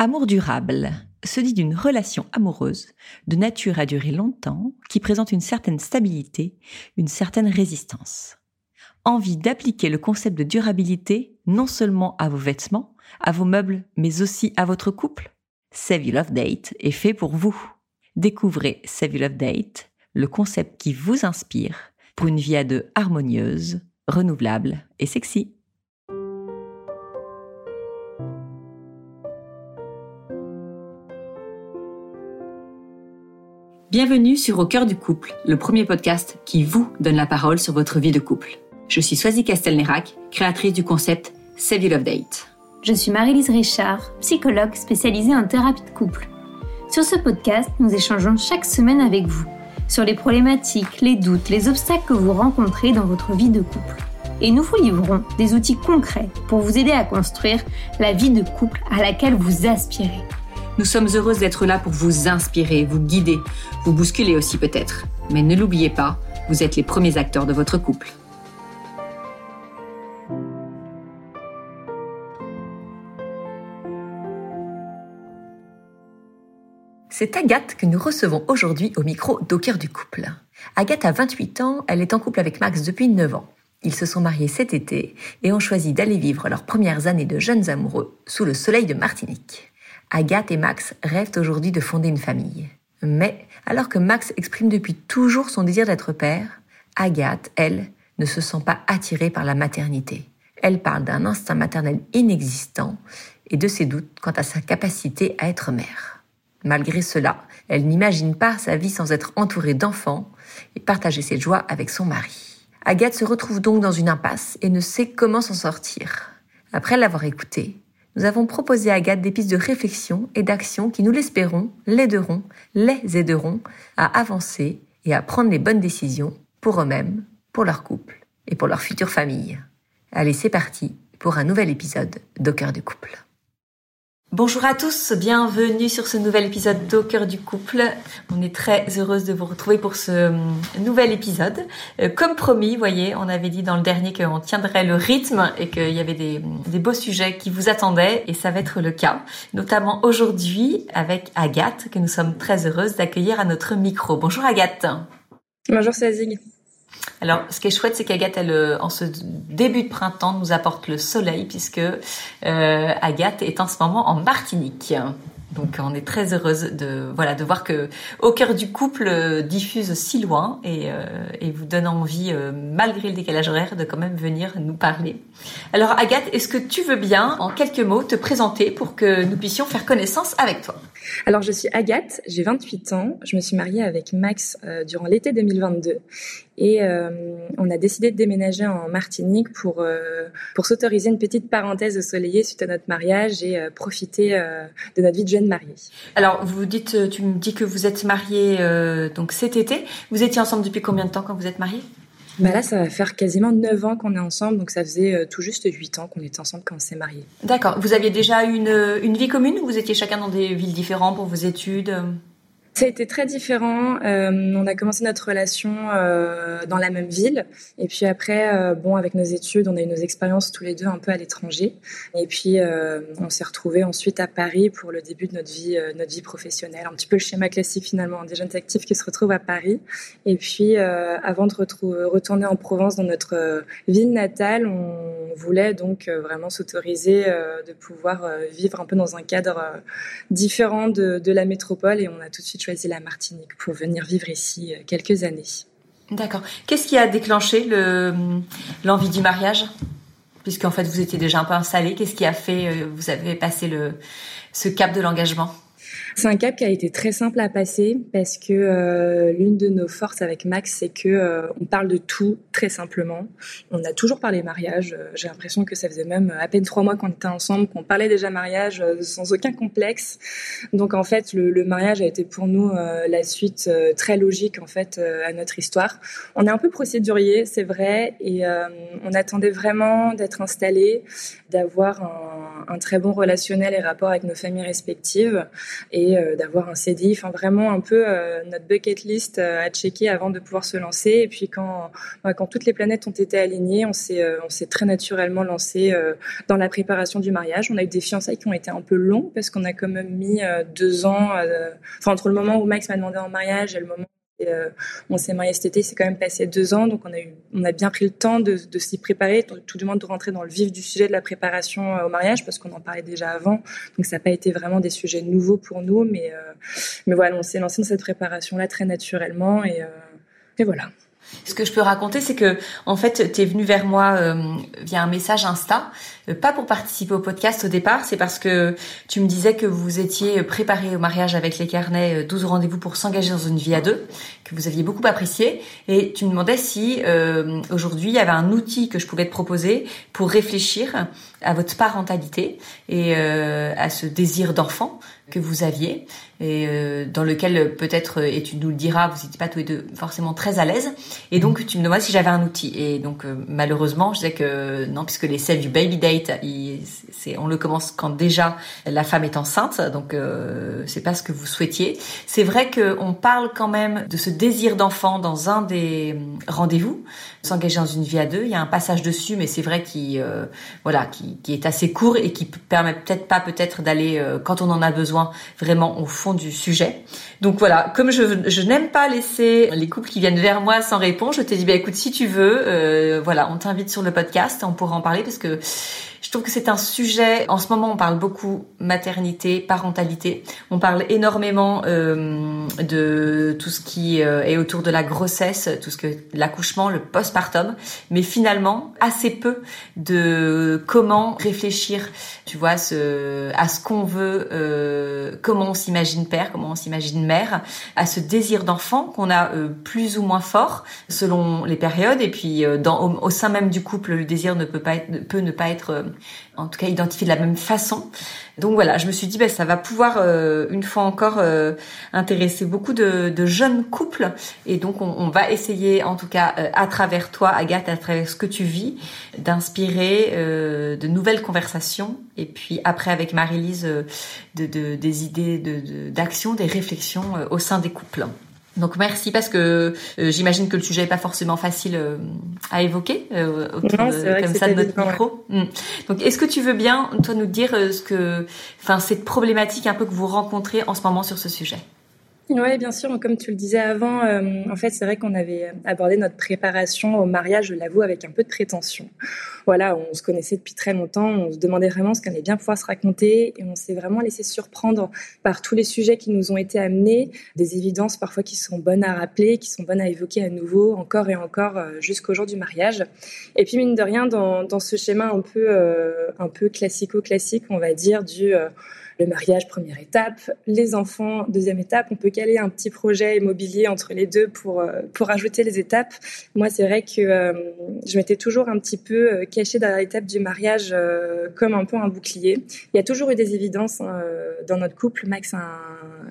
Amour durable se dit d'une relation amoureuse de nature à durer longtemps qui présente une certaine stabilité, une certaine résistance. Envie d'appliquer le concept de durabilité non seulement à vos vêtements, à vos meubles, mais aussi à votre couple? Save You Love Date est fait pour vous. Découvrez Save You Love Date, le concept qui vous inspire pour une vie à deux harmonieuse, renouvelable et sexy. Bienvenue sur Au cœur du couple, le premier podcast qui vous donne la parole sur votre vie de couple. Je suis Swazi Castelnerac, créatrice du concept Save Your Love Date. Je suis Marie-Lise Richard, psychologue spécialisée en thérapie de couple. Sur ce podcast, nous échangeons chaque semaine avec vous sur les problématiques, les doutes, les obstacles que vous rencontrez dans votre vie de couple. Et nous vous livrons des outils concrets pour vous aider à construire la vie de couple à laquelle vous aspirez. Nous sommes heureuses d'être là pour vous inspirer, vous guider, vous bousculer aussi peut-être. Mais ne l'oubliez pas, vous êtes les premiers acteurs de votre couple. C'est Agathe que nous recevons aujourd'hui au micro cœur du couple. Agathe a 28 ans, elle est en couple avec Max depuis 9 ans. Ils se sont mariés cet été et ont choisi d'aller vivre leurs premières années de jeunes amoureux sous le soleil de Martinique. Agathe et Max rêvent aujourd'hui de fonder une famille. Mais alors que Max exprime depuis toujours son désir d'être père, Agathe, elle, ne se sent pas attirée par la maternité. Elle parle d'un instinct maternel inexistant et de ses doutes quant à sa capacité à être mère. Malgré cela, elle n'imagine pas sa vie sans être entourée d'enfants et partager ses joies avec son mari. Agathe se retrouve donc dans une impasse et ne sait comment s'en sortir. Après l'avoir écoutée, nous avons proposé à Agathe des pistes de réflexion et d'action qui, nous l'espérons, l'aideront, les aideront à avancer et à prendre les bonnes décisions pour eux-mêmes, pour leur couple et pour leur future famille. Allez, c'est parti pour un nouvel épisode d'Au cœur du couple. Bonjour à tous, bienvenue sur ce nouvel épisode d'Au cœur du couple. On est très heureuse de vous retrouver pour ce euh, nouvel épisode. Euh, comme promis, voyez, on avait dit dans le dernier qu'on tiendrait le rythme et qu'il y avait des, des, beaux sujets qui vous attendaient et ça va être le cas. Notamment aujourd'hui avec Agathe que nous sommes très heureuses d'accueillir à notre micro. Bonjour Agathe. Bonjour Sazig. Alors, ce qui est chouette, c'est qu'Agathe, elle, euh, en ce début de printemps, nous apporte le soleil, puisque euh, Agathe est en ce moment en Martinique. Donc on est très heureuse de voilà de voir que au cœur du couple euh, diffuse si loin et, euh, et vous donne envie malgré le décalage horaire de quand même venir nous parler. Alors Agathe, est-ce que tu veux bien en quelques mots te présenter pour que nous puissions faire connaissance avec toi? Alors je suis Agathe, j'ai 28 ans, je me suis mariée avec Max durant l'été 2022 et on a décidé de déménager en Martinique pour pour s'autoriser une petite parenthèse ensoleillée suite à notre mariage et profiter de notre vie de jeune mariée. Alors, vous dites, euh, tu me dis que vous êtes mariée euh, donc cet été. Vous étiez ensemble depuis combien de temps quand vous êtes mariée? Bah là, ça va faire quasiment 9 ans qu'on est ensemble, donc ça faisait euh, tout juste 8 ans qu'on était ensemble quand on s'est mariés. D'accord. Vous aviez déjà une, une vie commune ou vous étiez chacun dans des villes différentes pour vos études ça a été très différent. Euh, on a commencé notre relation euh, dans la même ville. Et puis après, euh, bon, avec nos études, on a eu nos expériences tous les deux un peu à l'étranger. Et puis, on s'est retrouvés ensuite à Paris pour le début de notre vie, notre vie professionnelle. Un petit peu le schéma classique finalement, des jeunes actifs qui se retrouvent à Paris. Et puis, avant de retourner en Provence dans notre ville natale, on voulait donc vraiment s'autoriser de pouvoir vivre un peu dans un cadre différent de, de la métropole. Et on a tout de suite choisi la Martinique pour venir vivre ici euh, quelques années. D'accord. Qu'est-ce qui a déclenché le, l'envie du mariage? Puisqu'en fait, vous étiez déjà un peu installé. Qu'est-ce qui a fait, euh, vous avez passé le, ce cap de l'engagement? C'est un cap qui a été très simple à passer parce que euh, l'une de nos forces avec Max, c'est que euh, on parle de tout très simplement. On a toujours parlé mariage. Euh, j'ai l'impression que ça faisait même à peine trois mois qu'on était ensemble, qu'on parlait déjà mariage sans aucun complexe. Donc en fait, le, mariage a été pour nous la suite très logique en fait à notre histoire. On est un peu procédurier, c'est vrai, et on attendait vraiment d'être installé, d'avoir un, un, très bon relationnel et rapport avec nos familles respectives et d'avoir un CDI, enfin vraiment un peu notre bucket list à checker avant de pouvoir se lancer. Et puis quand, quand toutes les planètes ont été alignées, on s'est, on s'est très naturellement lancé dans la préparation du mariage. On a eu des fiançailles qui ont été un peu longs parce qu'on a quand même mis deux ans, entre le moment où Max m'a demandé en mariage et le moment euh, on s'est marié cet été, c'est quand même passé deux ans, donc on a eu, on a bien pris le temps de, s'y préparer, tout du moins de rentrer dans le vif du sujet de la préparation euh, au mariage, parce qu'on en parlait déjà avant, donc ça n'a pas été vraiment des sujets nouveaux pour nous, mais euh, mais voilà, on s'est lancé dans cette préparation là très naturellement et, et voilà. Ce que je peux raconter, c'est que en fait, tu es venu vers moi euh, via un message Insta, euh, pas pour participer au podcast au départ, c'est parce que tu me disais que vous étiez préparé au mariage avec les carnets 12 euh, rendez-vous pour s'engager dans une vie à deux, que vous aviez beaucoup apprécié, et tu me demandais si aujourd'hui il y avait un outil que je pouvais te proposer pour réfléchir à votre parentalité et à ce désir d'enfant que vous aviez et euh, dans lequel peut-être et tu nous le diras vous n'étiez pas tous les deux forcément très à l'aise. Et donc tu me demandais si j'avais un outil. Et donc euh, malheureusement je disais que non puisque l'essai du baby date c'est on le commence quand déjà la femme est enceinte. Donc euh, c'est pas ce que vous souhaitiez. C'est vrai que on parle quand même de ce désir d'enfant dans un des rendez-vous s'engager dans une vie à deux il y a un passage dessus mais c'est vrai qui euh, voilà qui, qui est assez court et qui permet peut-être pas peut-être d'aller quand on en a besoin vraiment au fond du sujet. Donc voilà, comme je, je n'aime pas laisser les couples qui viennent vers moi sans réponse, je t'ai dit bah écoute si tu veux, euh, voilà, on t'invite sur le podcast, on pourra en parler parce que je trouve que c'est un sujet. En ce moment, on parle beaucoup maternité, parentalité. On parle énormément euh, de tout ce qui euh, est autour de la grossesse, tout ce que l'accouchement, le postpartum, mais finalement assez peu de comment réfléchir, tu vois, à ce qu'on veut, euh, comment on s'imagine père, comment on s'imagine mère, à ce désir d'enfant qu'on a euh, plus ou moins fort selon les périodes, et puis euh, dans, au, au, sein même du couple, le désir ne peut pas être, peut ne pas être en tout cas identifié de la même façon. Donc voilà, je me suis dit, ben, ça va pouvoir euh, une fois encore euh, intéresser beaucoup de, jeunes couples. Et donc on, va essayer, en tout cas euh, à travers toi, Agathe, à travers ce que tu vis, d'inspirer de nouvelles conversations. Et puis après avec Marie-Lise, de, des idées d'action, des réflexions au sein des couples. Donc merci parce que euh, j'imagine que le sujet est pas forcément facile euh, à évoquer euh, autour de, comme ça de notre micro. Hmm. Donc est-ce que tu veux bien toi nous dire ce que, enfin cette problématique un peu que vous rencontrez en ce moment sur ce sujet? Oui, bien sûr. Comme tu le disais avant, euh, en fait, c'est vrai qu'on avait abordé notre préparation au mariage, je l'avoue, avec un peu de prétention. Voilà, on se connaissait depuis très longtemps, on se demandait vraiment ce qu'on allait bien pouvoir se raconter et on s'est vraiment laissé surprendre par tous les sujets qui nous ont été amenés, des évidences parfois qui sont bonnes à rappeler, qui sont bonnes à évoquer à nouveau, encore et encore, euh, jusqu'au jour du mariage. Et puis, mine de rien, dans, dans ce schéma un peu, euh, un peu classico-classique, on va dire, du le mariage, première étape, les enfants, deuxième étape. On peut caler un petit projet immobilier entre les deux pour, euh, pour ajouter les étapes. Moi, c'est vrai que euh, je m'étais toujours un petit peu euh, cachée dans l'étape du mariage comme un peu un bouclier. Il y a toujours eu des évidences hein, dans notre couple. Max un,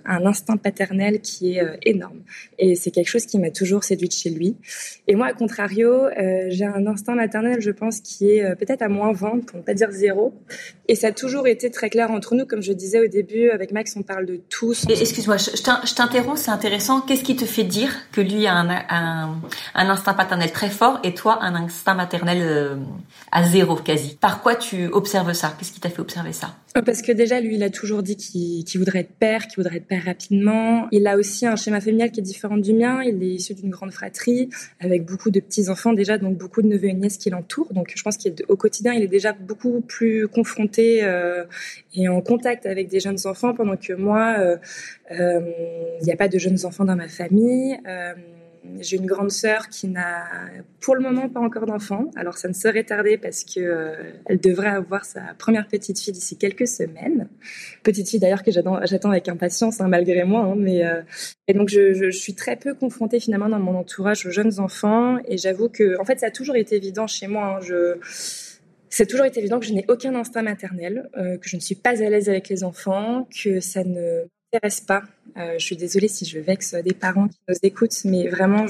un instinct paternel qui est énorme. Et c'est quelque chose qui m'a toujours séduite chez lui. Et moi, à contrario, j'ai un instinct maternel, je pense, qui est peut-être à moins 20, pour ne pas dire zéro. Et ça a toujours été très clair entre nous, comme je disais au début, avec Max, on parle de tous. Excuse-moi, je t'interromps, c'est intéressant. Qu'est-ce qui te fait dire que lui a un, un, instinct paternel très fort et toi un instinct maternel euh, à zéro quasi Par quoi tu observes ça? Qu'est-ce qui t'a fait observer ça? Euh, Parce que déjà, lui, il a toujours dit qu'il voudrait être père, qu'il voudrait être père rapidement. Il a aussi un schéma familial qui est différent du mien. Il est issu d'une grande fratrie avec beaucoup de petits-enfants déjà, donc beaucoup de neveux et nièces qui l'entourent. Donc je pense qu'au quotidien, il est déjà beaucoup plus confronté euh, et en contact avec des jeunes enfants, pendant que moi, euh, il n'y a pas de jeunes enfants dans ma famille. J'ai une grande sœur qui n'a pour le moment pas encore d'enfant. Alors ça ne serait tardé parce que elle devrait avoir sa première petite fille d'ici quelques semaines. Petite fille d'ailleurs que j'attends avec impatience hein, malgré moi. Hein, mais et donc je, je, suis très peu confrontée finalement dans mon entourage aux jeunes enfants. Et j'avoue que en fait ça a toujours été évident chez moi. Hein, je c'est toujours été évident que je n'ai aucun instinct maternel, euh, que je ne suis pas à l'aise avec les enfants, que ça ne m'intéresse pas Euh, je suis désolée si je vexe des parents qui nous écoutent, mais vraiment,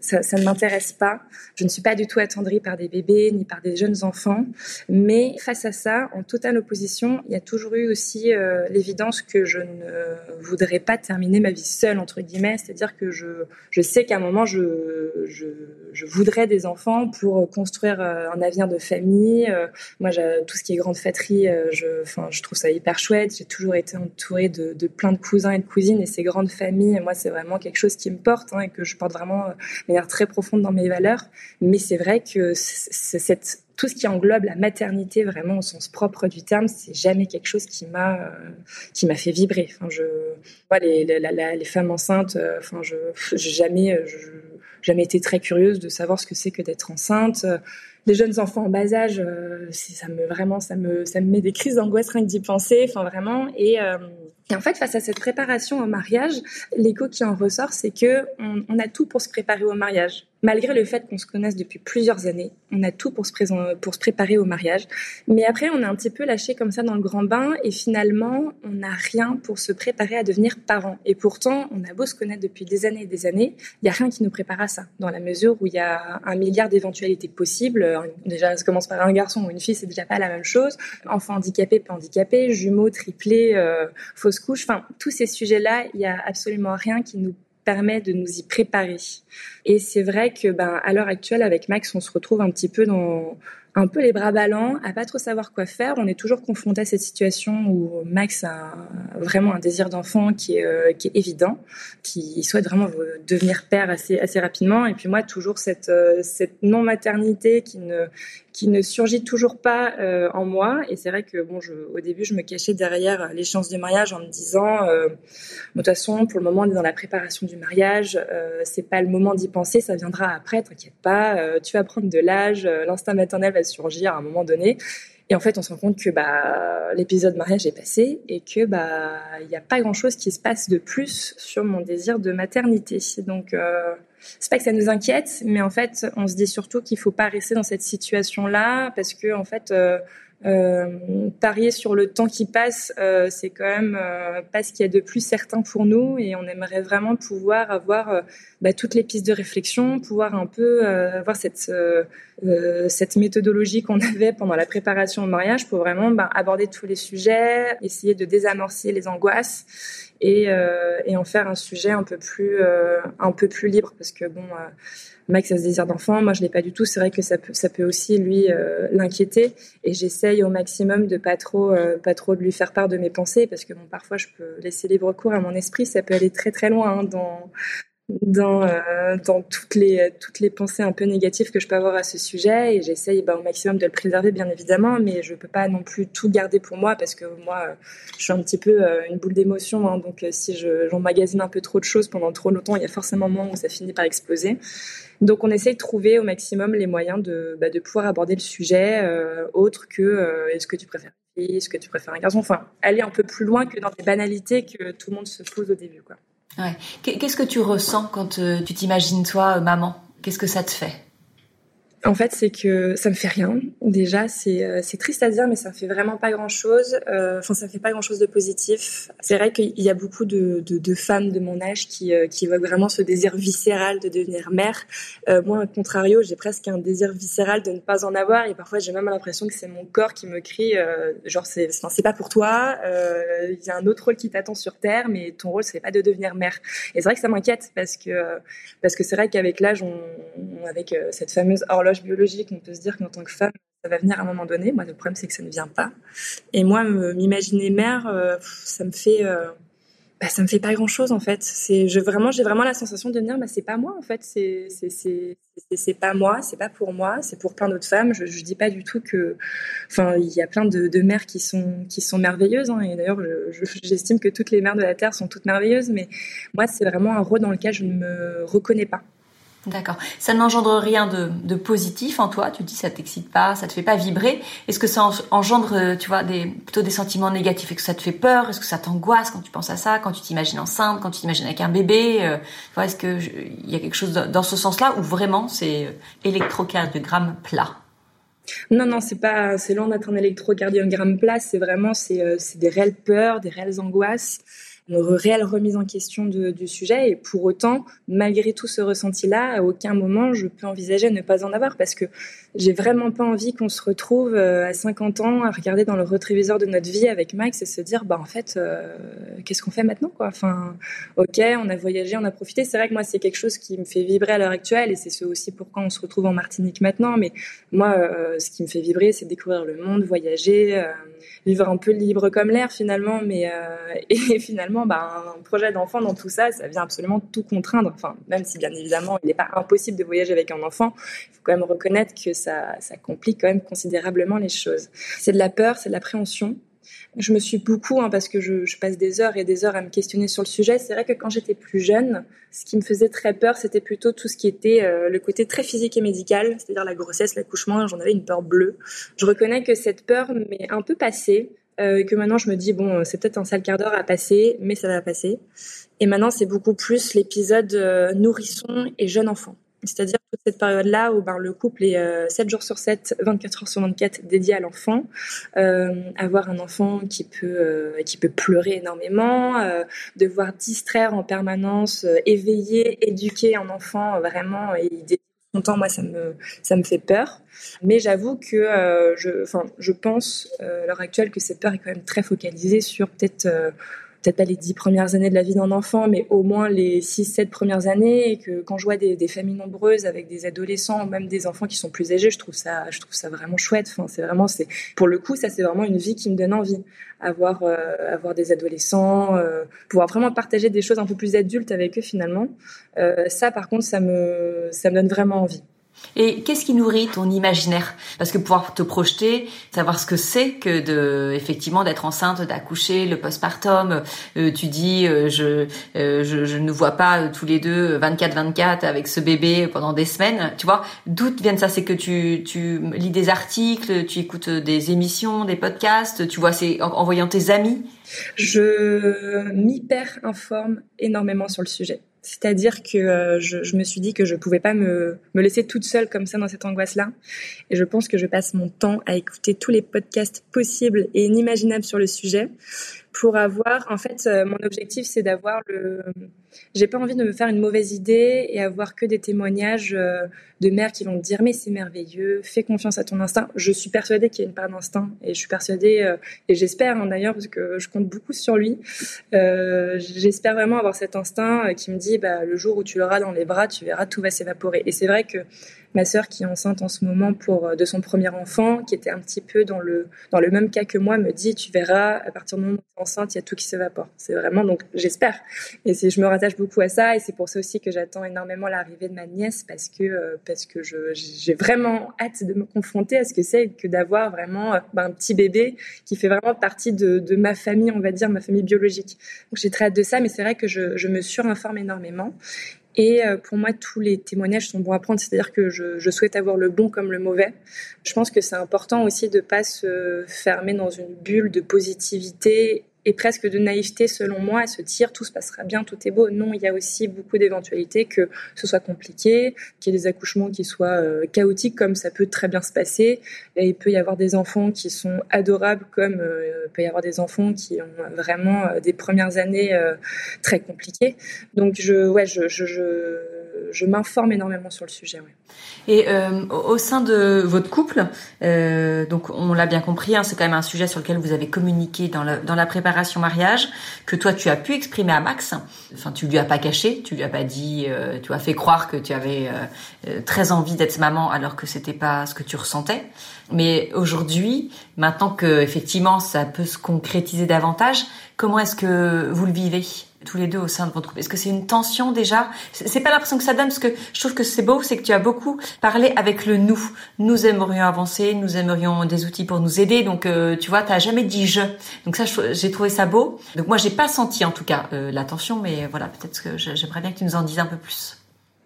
ça, ne m'intéresse pas. Je ne suis pas du tout attendrie par des bébés ni par des jeunes enfants. Mais face à ça, en totale opposition, il y a toujours eu aussi euh, l'évidence que je ne voudrais pas terminer ma vie seule, entre guillemets. C'est-à-dire que je, je sais qu'à un moment, je, je, voudrais des enfants pour construire euh, un avenir de famille. moi, tout ce qui est grande fratrie, je, je trouve ça hyper chouette. J'ai toujours été entourée de plein de cousins et de cousines et ces grandes familles, moi, c'est vraiment quelque chose qui me porte hein, et que je porte vraiment euh, de manière très profonde dans mes valeurs. Mais c'est vrai que tout ce qui englobe la maternité vraiment au sens propre du terme, c'est jamais quelque chose qui m'a euh, qui m'a fait vibrer. Enfin, je les, femmes enceintes. Euh, enfin, je jamais jamais été très curieuse de savoir ce que c'est que d'être enceinte les jeunes enfants en bas âge, ça me vraiment, ça me, ça me met des crises d'angoisse rien que d'y penser. Enfin vraiment. Et, et en fait, face à cette préparation au mariage, l'écho qui en ressort, c'est que on, a tout pour se préparer au mariage malgré le fait qu'on se connaisse depuis plusieurs années. On a tout pour se, pour se préparer au mariage. Mais après, on est un petit peu lâché comme ça dans le grand bain et finalement, on n'a rien pour se préparer à devenir parent. Et pourtant, on a beau se connaître depuis des années et des années, il n'y a rien qui nous prépare à ça. Dans la mesure où il y a un milliard d'éventualités possibles. Déjà, ça commence par un garçon ou une fille, c'est déjà pas la même chose. Enfant handicapé, pas handicapé, jumeaux, triplés, euh, fausse couche. Enfin, tous ces sujets-là, il n'y a absolument rien qui nous permet de nous y préparer. Et c'est vrai que ben à l'heure actuelle avec Max, on se retrouve un petit peu dans un peu les bras ballants, à pas trop savoir quoi faire. On est toujours confronté à cette situation où Max a vraiment un désir d'enfant qui est, euh, évident, qui souhaite vraiment devenir père assez, rapidement. Et puis moi, toujours cette, euh, non-maternité qui ne, surgit toujours pas euh, en moi. Et c'est vrai que bon, au début, je me cachais derrière l'échéance du mariage en me disant, de toute façon, pour le moment, on est dans la préparation du mariage. c'est pas le moment d'y penser, ça viendra après. T'inquiète pas, tu vas prendre de l'âge, l'instinct maternel va surgir à un moment donné. Et en fait, on se rend compte que bah, l'épisode mariage est passé et que bah il n'y a pas grand chose qui se passe de plus sur mon désir de maternité. Donc euh, c'est pas que ça nous inquiète, mais en fait, on se dit surtout qu'il faut pas rester dans cette situation-là parce que en fait, euh, euh, parier sur le temps qui passe, euh, c'est quand même euh, pas ce qu'il y a de plus certain pour nous et on aimerait vraiment pouvoir avoir euh, bah, toutes les pistes de réflexion, pouvoir un peu avoir cette, cette méthodologie qu'on avait pendant la préparation au mariage pour vraiment bah, aborder tous les sujets, essayer de désamorcer les angoisses et, et en faire un sujet un peu plus, un peu plus libre parce que bon Max a ce désir d'enfant, moi je l'ai pas du tout. C'est vrai que ça peut, ça peut aussi lui euh, l'inquiéter. Et j'essaye au maximum de pas trop, euh, pas trop de lui faire part de mes pensées parce que bon parfois je peux laisser libre cours à mon esprit, ça peut aller très très loin hein, dans dans euh, dans toutes les toutes les pensées un peu négatives que je peux avoir à ce sujet et j'essaye bah, au maximum de le préserver bien évidemment mais je peux pas non plus tout garder pour moi parce que moi je suis un petit peu une boule d'émotion hein, donc si je j'emmagasine un peu trop de choses pendant trop longtemps il y a forcément un moment où ça finit par exploser donc on essaye de trouver au maximum les moyens de, bah, de pouvoir aborder le sujet euh, autre que euh, est-ce que tu préfères est-ce que tu préfères un garçon, enfin aller un peu plus loin que dans des banalités que tout le monde se pose au début. Quoi. Ouais. Qu'est-ce que tu ressens quand euh, tu t'imagines toi maman? Qu'est-ce que ça te fait? En fait, c'est que ça me fait rien. Déjà, c'est euh, triste à dire, mais ça fait vraiment pas grand chose. Euh, enfin, ça fait pas grand chose de positif. C'est vrai qu'il y a beaucoup de, de, femmes de mon âge qui euh, qui voient vraiment ce désir viscéral de devenir mère. Moi, à contrario, j'ai presque un désir viscéral de ne pas en avoir, et parfois j'ai même l'impression que c'est mon corps qui me crie, genre c'est c'est pas pour toi. Il y a un autre rôle qui t'attend sur terre, mais ton rôle c'est pas de devenir mère. Et c'est vrai que ça m'inquiète parce que parce que c'est vrai qu'avec l'âge, avec cette fameuse horloge biologique, on peut se dire qu'en tant que femme, ça va venir à un moment donné. Moi, le problème, c'est que ça ne vient pas. Et moi, m'imaginer mère, euh, ça me fait, euh, bah, ça me fait pas grand chose en fait. Vraiment, j'ai vraiment la sensation de dire, bah, c'est pas moi en fait. C'est, pas moi, c'est pas pour moi, c'est pour plein d'autres femmes. Je, je dis pas du tout que, enfin, il y a plein de, de mères qui sont, qui sont merveilleuses. Hein, et d'ailleurs, j'estime que toutes les mères de la terre sont toutes merveilleuses. Mais moi, c'est vraiment un rôle dans lequel je ne me reconnais pas. D'accord. Ça n'engendre rien de, de, positif en toi. Tu dis ça t'excite pas, ça te fait pas vibrer. Est-ce que ça engendre, euh, tu vois, des, plutôt des sentiments négatifs? Est-ce que ça te fait peur? Est-ce que ça t'angoisse quand tu penses à ça Quand tu t'imagines enceinte Quand tu t'imagines avec un bébé euh, Est-ce que il y a quelque chose dans ce sens-là ou vraiment c'est euh, électrocardiogramme plat? Non, non, c'est pas, c'est loin d'être un électrocardiogramme plat. C'est vraiment, c'est, c'est des réelles peurs, des réelles angoisses une réelle remise en question du sujet. Et pour autant, malgré tout ce ressenti-là, à aucun moment je peux envisager de ne pas en avoir parce que j'ai vraiment pas envie qu'on se retrouve euh, à 50 ans à regarder dans le rétroviseur de notre vie avec Max et se dire, bah en fait, euh, qu'est-ce qu'on fait maintenant quoi? Enfin, ok, on a voyagé, on a profité. C'est vrai que moi, c'est quelque chose qui me fait vibrer à l'heure actuelle et c'est aussi pourquoi on se retrouve en Martinique maintenant. Mais moi, euh, ce qui me fait vibrer, c'est découvrir le monde, voyager, vivre un peu libre comme l'air finalement. Mais et finalement bah, un projet d'enfant dans tout ça, ça vient absolument tout contraindre. Enfin, même si bien évidemment, il n'est pas impossible de voyager avec un enfant, il faut quand même reconnaître que ça, ça complique quand même considérablement les choses. C'est de la peur, c'est de l'appréhension. Je me suis beaucoup, hein, parce que je, passe des heures et des heures à me questionner sur le sujet. C'est vrai que quand j'étais plus jeune, ce qui me faisait très peur, c'était plutôt tout ce qui était euh, le côté très physique et médical, c'est-à-dire la grossesse, l'accouchement. J'en avais une peur bleue. Je reconnais que cette peur m'est un peu passée euh, que maintenant je me dis bon c'est peut-être un sale quart d'heure à passer mais ça va passer. Et maintenant c'est beaucoup plus l'épisode euh, nourrisson et jeune enfant. C'est-à-dire toute cette période-là où ben, le couple est euh, 7 jours sur 7, 24 heures sur 24 dédié à l'enfant, euh, avoir un enfant qui peut euh, qui peut pleurer énormément, devoir distraire en permanence, éveiller, éduquer un enfant vraiment et moi, ça me, ça me fait peur. Mais j'avoue que euh, je, je pense euh, à l'heure actuelle que cette peur est quand même très focalisée sur peut-être euh, peut-être pas les dix premières années de la vie d'un enfant, mais au moins les six, sept premières années, et que quand je vois des, familles nombreuses avec des adolescents ou même des enfants qui sont plus âgés, je trouve ça, je trouve ça vraiment chouette. C'est vraiment, c'est pour le coup, ça c'est vraiment une vie qui me donne envie. Avoir, euh, avoir des adolescents, euh, pouvoir vraiment partager des choses un peu plus adultes avec eux finalement. Euh, ça, par contre, ça me, ça me donne vraiment envie. Et qu'est-ce qui nourrit ton imaginaire? Parce que pouvoir te projeter, savoir ce que c'est que de effectivement d'être enceinte, d'accoucher, le postpartum, euh, tu dis euh, je, euh, je, je ne vois pas tous les deux 24-24 avec ce bébé pendant des semaines, tu vois? D'où vient ça? C'est que tu tu lis des articles, tu écoutes des émissions, des podcasts, tu vois c'est en, en voyant tes amis? Je m'hyper informe énormément sur le sujet. C'est-à-dire que euh, je, je, me suis dit que je pouvais pas me, me laisser toute seule comme ça dans cette angoisse-là. Et je pense que je passe mon temps à écouter tous les podcasts possibles et inimaginables sur le sujet pour avoir, en fait, euh, mon objectif, c'est d'avoir le, j'ai pas envie de me faire une mauvaise idée et avoir que des témoignages euh, de mères qui vont me dire mais c'est merveilleux, fais confiance à ton instinct. Je suis persuadée qu'il y a une part d'instinct et je suis persuadée euh, et j'espère hein, d'ailleurs parce que je compte beaucoup sur lui. J'espère vraiment avoir cet instinct qui me dit bah le jour où tu l'auras dans les bras, tu verras tout va s'évaporer. Et c'est vrai que ma sœur qui est enceinte en ce moment pour euh, de son premier enfant, qui était un petit peu dans le dans le même cas que moi, me dit tu verras à partir du moment où tu es enceinte, il y a tout qui s'évapore. C'est vraiment donc j'espère. Et je me rattache beaucoup à ça et c'est pour ça aussi que j'attends énormément l'arrivée de ma nièce parce que euh, parce que j'ai vraiment hâte de me confronter à ce que c'est que d'avoir vraiment euh, ben, un petit bébé qui fait vraiment partie de, de ma famille, on va dire ma famille biologique. Donc j'ai très hâte de ça, mais c'est vrai que je, je me surinforme énormément et euh, pour moi, tous les témoignages sont bons à prendre, c'est-à-dire que je, je, souhaite avoir le bon comme le mauvais. Je pense que c'est important aussi de pas se fermer dans une bulle de positivité et presque de naïveté selon moi à se dire tout se passera bien, tout est beau. Non, il y a aussi beaucoup d'éventualités que ce soit compliqué, qu'il y ait des accouchements qui soient euh, chaotiques comme ça peut très bien se passer. Et il peut y avoir des enfants qui sont adorables comme euh, il peut y avoir des enfants qui ont vraiment euh, des premières années très compliquées. Donc je ouais, je, je m'informe énormément sur le sujet. Et euh, au sein de votre couple, euh, donc on l'a bien compris, hein, c'est quand même un sujet sur lequel vous avez communiqué dans la, dans la préparation mariage, que toi tu as pu exprimer à Max. Enfin, tu lui as pas caché, tu lui as pas dit, euh, tu as fait croire que tu avais euh, très envie d'être maman alors que c'était pas ce que tu ressentais. Mais aujourd'hui, maintenant que effectivement ça peut se concrétiser davantage, comment est-ce que vous le vivez? Tous les deux au sein de votre couple Est-ce que c'est une tension déjà C'est pas l'impression que ça donne parce que je trouve que c'est beau, c'est que tu as beaucoup parlé avec le nous. Nous aimerions avancer, nous aimerions des outils pour nous aider. Donc euh, tu vois, t'as jamais dit je. Donc ça, j'ai trouvé ça beau. Donc moi, j'ai pas senti en tout cas euh, la tension, mais voilà, peut-être que j'aimerais bien que tu nous en dises un peu plus.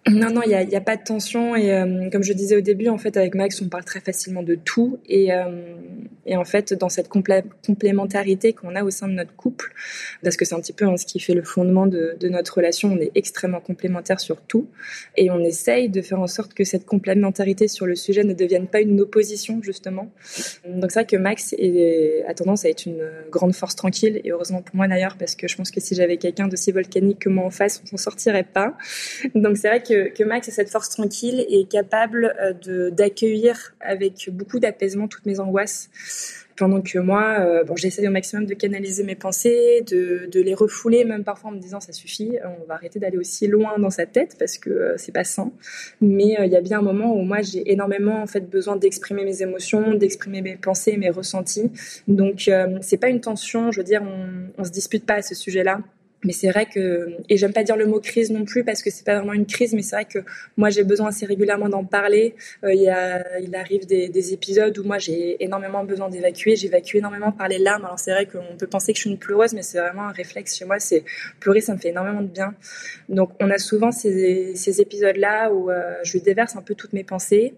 Non, non, il n'y a, a, pas de tension. Et euh, comme je disais au début, en fait, avec Max, on parle très facilement de tout. Et, euh, en fait, dans cette complémentarité qu'on a au sein de notre couple, parce que c'est un petit peu hein, ce qui fait le fondement de, notre relation, on est extrêmement complémentaires sur tout. Et on essaye de faire en sorte que cette complémentarité sur le sujet ne devienne pas une opposition, justement. Donc c'est vrai que Max a tendance à être une grande force tranquille. Et heureusement pour moi d'ailleurs, parce que je pense que si j'avais quelqu'un d'aussi volcanique que moi en face, on s'en sortirait pas. Donc c'est vrai que que, Max a cette force tranquille et est capable euh, de d'accueillir avec beaucoup d'apaisement toutes mes angoisses pendant que moi, euh, bon, j'essaie au maximum de canaliser mes pensées, de, de, les refouler, même parfois en me disant ça suffit, on va arrêter d'aller aussi loin dans sa tête parce que euh, c'est pas sain. Mais il y a bien un moment où moi j'ai énormément en fait besoin d'exprimer mes émotions, d'exprimer mes pensées, mes ressentis. Donc c'est pas une tension, je veux dire, on, on se dispute pas à ce sujet-là mais c'est vrai que et j'aime pas dire le mot crise non plus parce que c'est pas vraiment une crise mais c'est vrai que moi j'ai besoin assez régulièrement d'en parler. Euh, il y a il arrive des, des épisodes où moi j'ai énormément besoin d'évacuer j'évacue énormément par les larmes. Alors c'est vrai qu'on peut penser que je suis une pleureuse mais c'est vraiment un réflexe chez moi c'est pleurer ça me fait énormément de bien. Donc on a souvent ces, ces épisodes là où euh, je déverse un peu toutes mes pensées.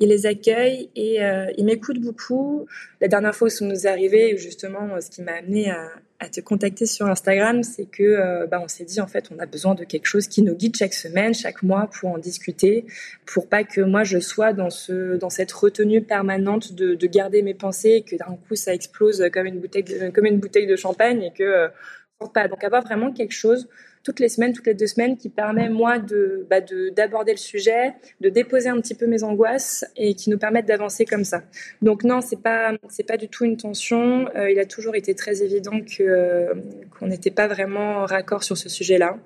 Il les accueille et euh, il m'écoute beaucoup. La dernière fois où ça nous est arrivé justement ce qui m'a amené à à te contacter sur Instagram, c'est que euh, bah, on s'est dit en fait on a besoin de quelque chose qui nous guide chaque semaine, chaque mois pour en discuter, pour pas que moi je sois dans ce dans cette retenue permanente de, de garder mes pensées que d'un coup ça explose comme une bouteille de, comme une bouteille de champagne et que euh, pas. Donc avoir vraiment quelque chose toutes les semaines, toutes les deux semaines, qui permet moi de bah, d'aborder le sujet, de déposer un petit peu mes angoisses et qui nous permettent d'avancer comme ça. Donc non, c'est pas c'est pas du tout une tension. Euh, il a toujours été très évident que euh, qu'on n'était pas vraiment raccord sur ce sujet-là,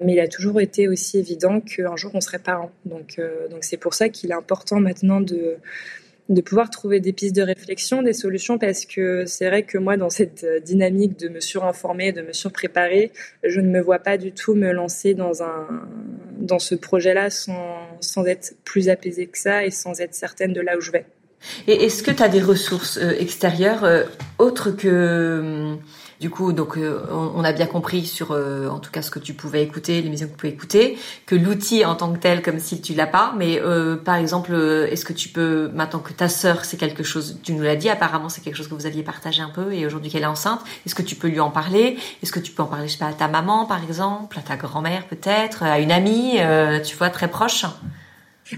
mais il a toujours été aussi évident qu'un jour on serait parents. Donc euh, donc c'est pour ça qu'il est important maintenant de de pouvoir trouver des pistes de réflexion, des solutions, parce que c'est vrai que moi, dans cette euh, dynamique de me surinformer, de me surpréparer, je ne me vois pas du tout me lancer dans un dans ce projet-là sans, sans être plus apaisée que ça et sans être certaine de là où je vais. Et est-ce que tu as des ressources euh, extérieures euh, autres que du coup, donc euh, on, a bien compris sur, euh, en tout cas, ce que tu pouvais écouter, les musiques que tu pouvais écouter, que l'outil en tant que tel, comme si tu l'as pas. Mais euh, par exemple, est-ce que tu peux, maintenant que ta sœur, c'est quelque chose, tu nous l'as dit, apparemment c'est quelque chose que vous aviez partagé un peu, et aujourd'hui qu'elle est enceinte, est-ce que tu peux lui en parler? Est-ce que tu peux en parler, je sais pas, à ta maman, par exemple, à ta grand-mère peut-être, à une amie, tu vois, très proche?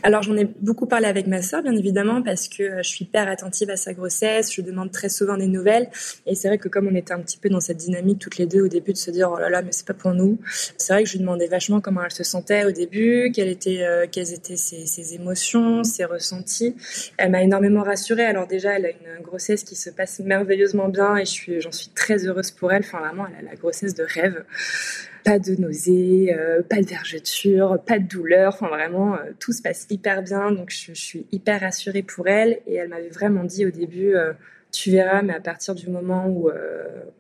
Alors j'en ai beaucoup parlé avec ma sœur, bien évidemment, parce que euh, je suis hyper attentive à sa grossesse, je demande très souvent des nouvelles, et c'est vrai que comme on était un petit peu dans cette dynamique toutes les deux au début de se dire oh là là mais c'est pas pour nous, c'est vrai que je lui demandais vachement comment elle se sentait au début, quelles étaient euh, quelles étaient ses, émotions, ses ressentis. Elle m'a énormément rassurée. Alors déjà elle a une grossesse qui se passe merveilleusement bien et j'en suis très heureuse pour elle. Enfin vraiment elle a la grossesse de rêve pas de nausées, euh, pas de vergeture, pas de douleur. Enfin, vraiment, euh, tout se passe hyper bien. Donc, je, suis hyper rassurée pour elle. Et elle m'avait vraiment dit au début, euh, tu verras, mais à partir du moment où,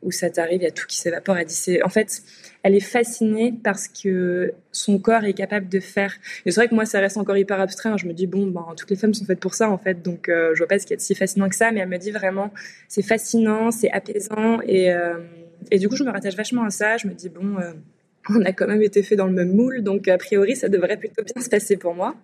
où ça t'arrive, il y a tout qui s'évapore. Elle dit, en fait, elle est fascinée parce que son corps est capable de faire. Et c'est vrai que moi, ça reste encore hyper abstrait. Hein. Je me dis, bon, ben, toutes les femmes sont faites pour ça, en fait. Donc, je vois pas ce qui est si fascinant que ça. Mais elle me dit vraiment, c'est fascinant, c'est apaisant. Et, et du coup, je me rattache vachement à ça. Je me dis, bon, on a quand même été fait dans le même moule, donc a priori ça devrait plutôt bien se passer pour moi.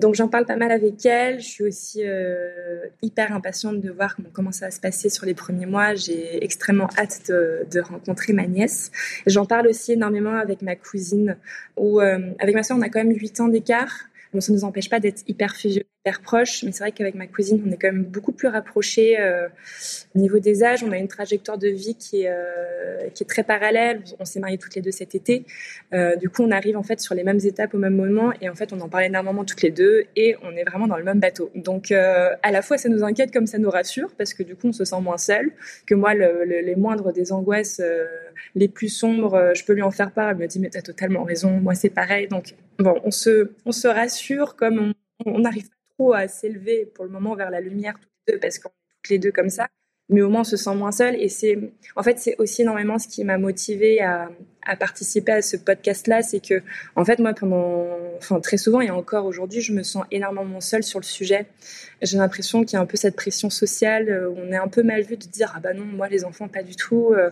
Donc j'en parle pas mal avec elle. Je suis aussi euh, hyper impatiente de voir comment, ça va se passer sur les premiers mois. J'ai extrêmement hâte de, rencontrer ma nièce. J'en parle aussi énormément avec ma cousine, ou euh, avec ma soeur on a quand même 8 ans d'écart. Bon, ça ne nous empêche pas d'être hyper fusionnés proche, mais c'est vrai qu'avec ma cousine, on est quand même beaucoup plus rapprochés euh, au niveau des âges. On a une trajectoire de vie qui est, euh, qui est très parallèle. On s'est mariés toutes les deux cet été. Euh, du coup, on arrive en fait sur les mêmes étapes au même moment et en fait, on en parlait énormément toutes les deux et on est vraiment dans le même bateau. Donc, à la fois, ça nous inquiète comme ça nous rassure parce que du coup, on se sent moins seul. Que moi, les moindres des angoisses les plus sombres, je peux lui en faire part. Elle me dit, mais t'as totalement raison. Moi, c'est pareil. Donc, bon, on se, rassure comme on, on arrive à s'élever pour le moment vers la lumière toutes les deux parce qu'on est toutes les deux comme ça mais au moins on se sent moins seul et c'est en fait c'est aussi énormément ce qui m'a motivé à, participer à ce podcast là c'est que en fait moi pendant enfin très souvent et encore aujourd'hui je me sens énormément seule sur le sujet j'ai l'impression qu'il y a un peu cette pression sociale euh, où on est un peu mal vu de dire ah bah non moi les enfants pas du tout euh,